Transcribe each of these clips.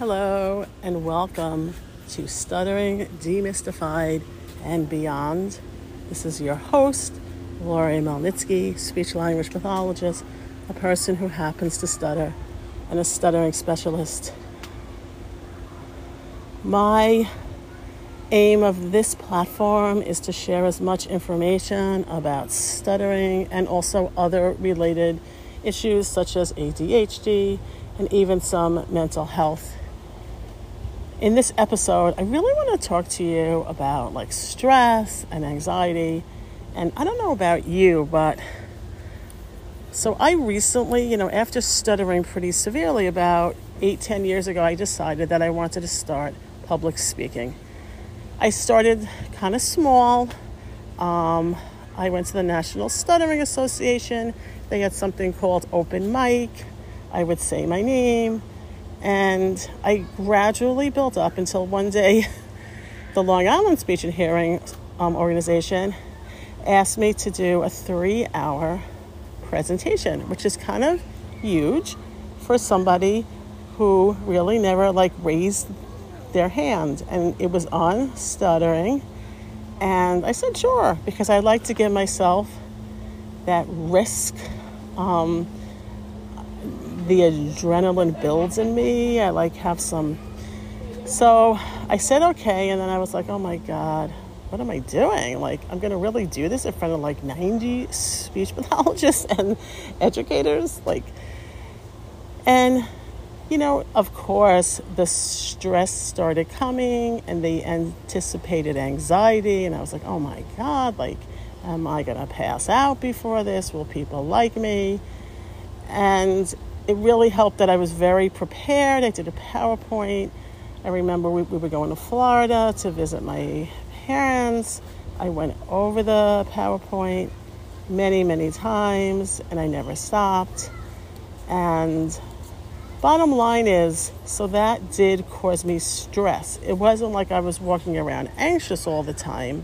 Hello, and welcome to Stuttering, Demystified, and Beyond. This is your host, Lori Melnitsky, speech language pathologist, a person who happens to stutter, and a stuttering specialist. My aim of this platform is to share as much information about stuttering and also other related issues such as ADHD and even some mental health in this episode, I really want to talk to you about like stress and anxiety. And I don't know about you, but so I recently, you know, after stuttering pretty severely about eight, ten years ago, I decided that I wanted to start public speaking. I started kind of small. Um, I went to the National Stuttering Association. They had something called open mic. I would say my name and I gradually built up until one day the Long Island Speech and Hearing um, Organization asked me to do a three hour presentation, which is kind of huge for somebody who really never like raised their hand. And it was on stuttering. And I said, sure, because I like to give myself that risk. Um, the adrenaline builds in me. I like have some. So I said okay, and then I was like, oh my god, what am I doing? Like, I'm gonna really do this in front of like 90 speech pathologists and educators, like, and you know, of course, the stress started coming, and the anticipated anxiety, and I was like, oh my god, like, am I gonna pass out before this? Will people like me? And it really helped that I was very prepared. I did a PowerPoint. I remember we, we were going to Florida to visit my parents. I went over the PowerPoint many, many times and I never stopped. And bottom line is, so that did cause me stress. It wasn't like I was walking around anxious all the time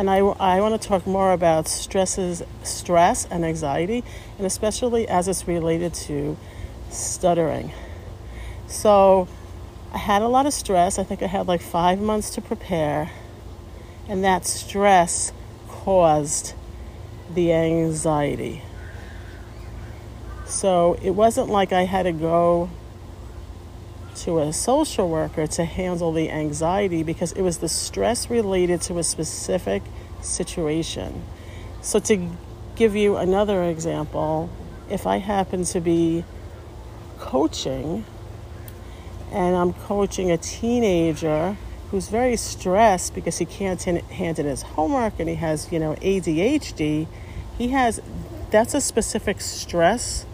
and I, I want to talk more about stresses, stress and anxiety, and especially as it's related to stuttering. So I had a lot of stress. I think I had like five months to prepare, and that stress caused the anxiety. So it wasn't like I had to go to a social worker to handle the anxiety because it was the stress related to a specific situation. So, to give you another example, if I happen to be coaching and I'm coaching a teenager who's very stressed because he can't hand in his homework and he has, you know, ADHD, he has that's a specific stress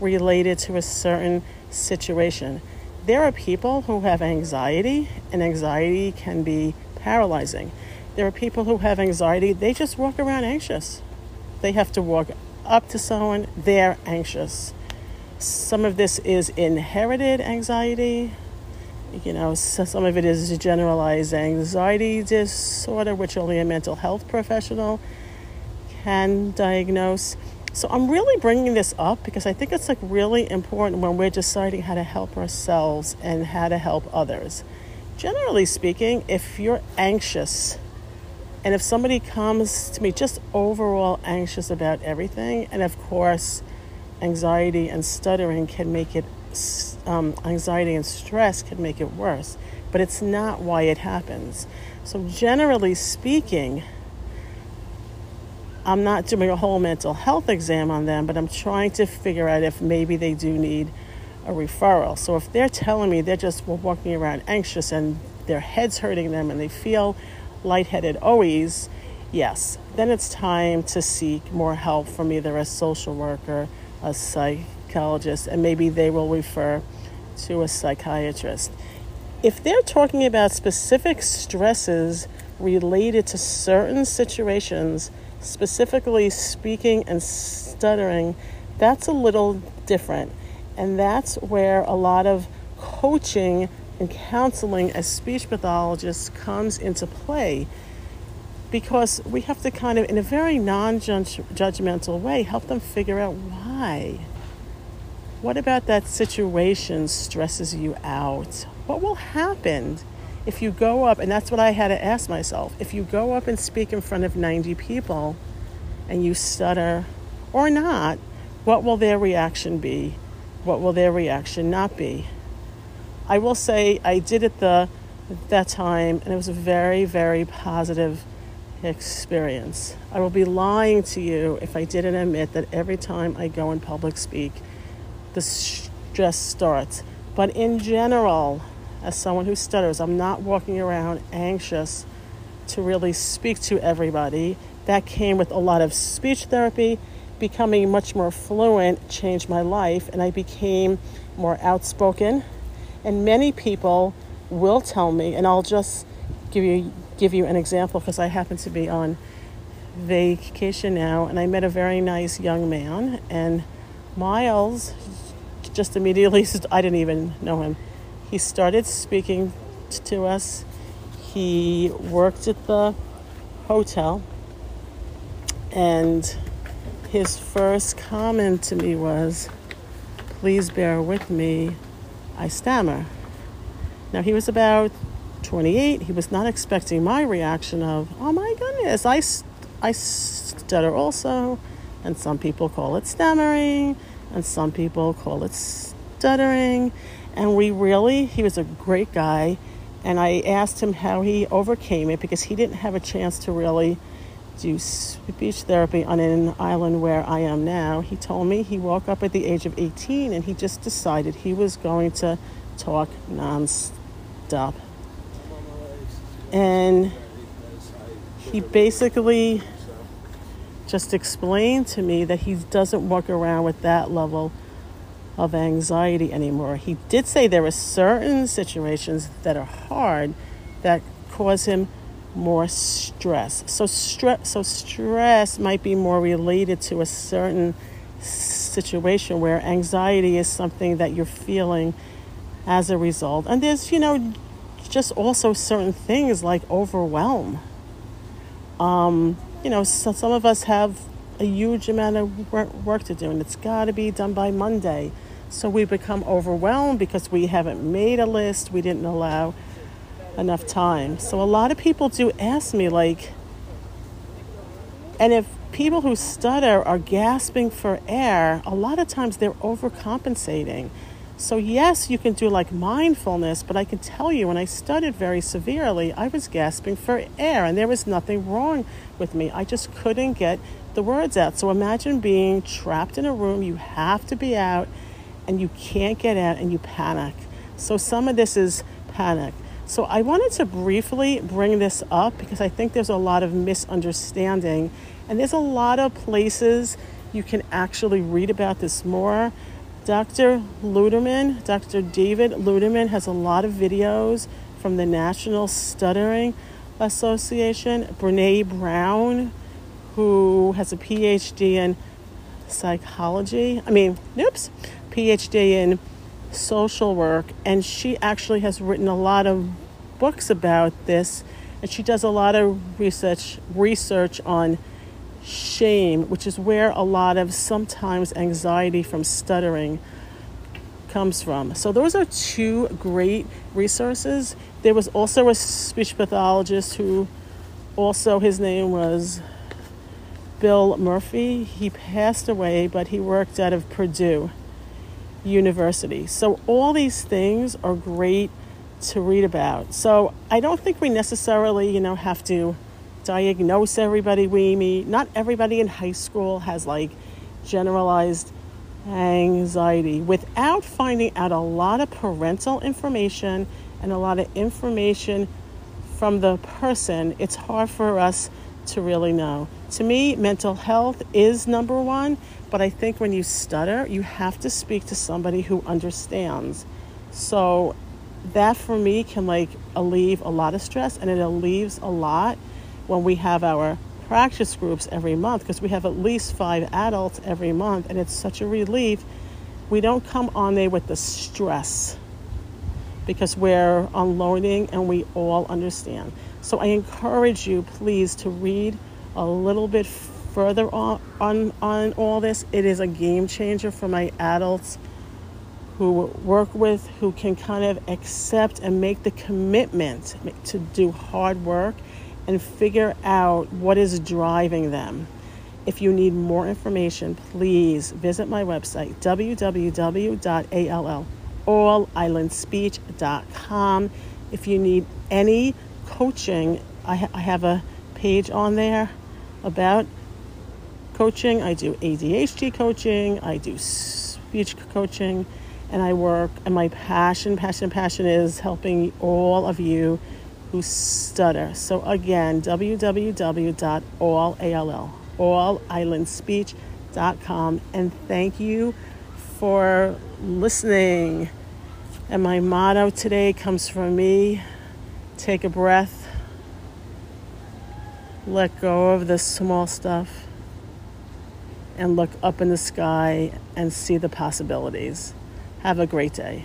related to a certain situation there are people who have anxiety, and anxiety can be paralyzing. There are people who have anxiety, they just walk around anxious. They have to walk up to someone, they're anxious. Some of this is inherited anxiety. You know, some of it is generalized anxiety disorder, which only a mental health professional can diagnose. So I'm really bringing this up because I think it's like really important when we're deciding how to help ourselves and how to help others. Generally speaking, if you're anxious and if somebody comes to me just overall anxious about everything, and of course, anxiety and stuttering can make it, um, anxiety and stress can make it worse, but it's not why it happens. So, generally speaking, I'm not doing a whole mental health exam on them, but I'm trying to figure out if maybe they do need a referral. So if they're telling me they're just walking around anxious and their head's hurting them and they feel lightheaded always, yes, then it's time to seek more help from either a social worker, a psychologist, and maybe they will refer to a psychiatrist. If they're talking about specific stresses related to certain situations, specifically speaking and stuttering, that's a little different. And that's where a lot of coaching and counseling as speech pathologists comes into play because we have to kind of, in a very non judgmental way, help them figure out why. What about that situation stresses you out? What will happen if you go up, and that's what I had to ask myself, if you go up and speak in front of 90 people and you stutter or not, what will their reaction be? What will their reaction not be? I will say I did it the that time and it was a very very positive experience. I will be lying to you if I didn't admit that every time I go in public speak the stress starts. But in general, as someone who stutters, I'm not walking around anxious to really speak to everybody. That came with a lot of speech therapy. Becoming much more fluent changed my life, and I became more outspoken. And many people will tell me, and I'll just give you give you an example because I happen to be on vacation now, and I met a very nice young man, and Miles just immediately I didn't even know him he started speaking to us. He worked at the hotel, and his first comment to me was, Please bear with me, I stammer. Now, he was about 28. He was not expecting my reaction of, Oh my goodness, I, I stutter also. And some people call it stammering, and some people call it stuttering. And we really, he was a great guy. And I asked him how he overcame it because he didn't have a chance to really do speech therapy on an island where I am now. He told me he woke up at the age of 18 and he just decided he was going to talk nonstop. And he basically just explained to me that he doesn't walk around with that level of anxiety anymore. He did say there are certain situations that are hard that cause him more stress. So stress so stress might be more related to a certain situation where anxiety is something that you're feeling as a result. And there's, you know, just also certain things like overwhelm. Um, you know, so some of us have a huge amount of work to do, and it's got to be done by Monday. So we become overwhelmed because we haven't made a list, we didn't allow enough time. So a lot of people do ask me, like, and if people who stutter are gasping for air, a lot of times they're overcompensating. So, yes, you can do like mindfulness, but I can tell you when I stuttered very severely, I was gasping for air and there was nothing wrong with me. I just couldn't get the words out. So, imagine being trapped in a room, you have to be out and you can't get out and you panic. So some of this is panic. So I wanted to briefly bring this up because I think there's a lot of misunderstanding and there's a lot of places you can actually read about this more. Dr. Luterman, Dr. David Luterman has a lot of videos from the National Stuttering Association. Brene Brown, who has a PhD in psychology, I mean, oops, PhD in social work, and she actually has written a lot of books about this, and she does a lot of research research on shame, which is where a lot of sometimes anxiety from stuttering comes from. So those are two great resources. There was also a speech pathologist who also his name was Bill Murphy. He passed away, but he worked out of Purdue University. So, all these things are great to read about. So, I don't think we necessarily, you know, have to diagnose everybody we meet. Not everybody in high school has like generalized anxiety without finding out a lot of parental information and a lot of information from the person. It's hard for us to really know. To me, mental health is number one, but I think when you stutter, you have to speak to somebody who understands. So that for me can like alleviate a lot of stress and it alleviates a lot when we have our practice groups every month because we have at least five adults every month and it's such a relief. We don't come on there with the stress because we're unloading and we all understand. So I encourage you, please, to read a little bit further on, on, on all this. It is a game changer for my adults who work with, who can kind of accept and make the commitment to do hard work and figure out what is driving them. If you need more information, please visit my website, www.allislandspeech.com. If you need any coaching, I, ha- I have a page on there about coaching. I do ADHD coaching, I do speech coaching, and I work. And my passion, passion, passion is helping all of you who stutter. So again, www.allislandspeech.com. And thank you for listening. And my motto today comes from me take a breath, let go of the small stuff, and look up in the sky and see the possibilities. Have a great day.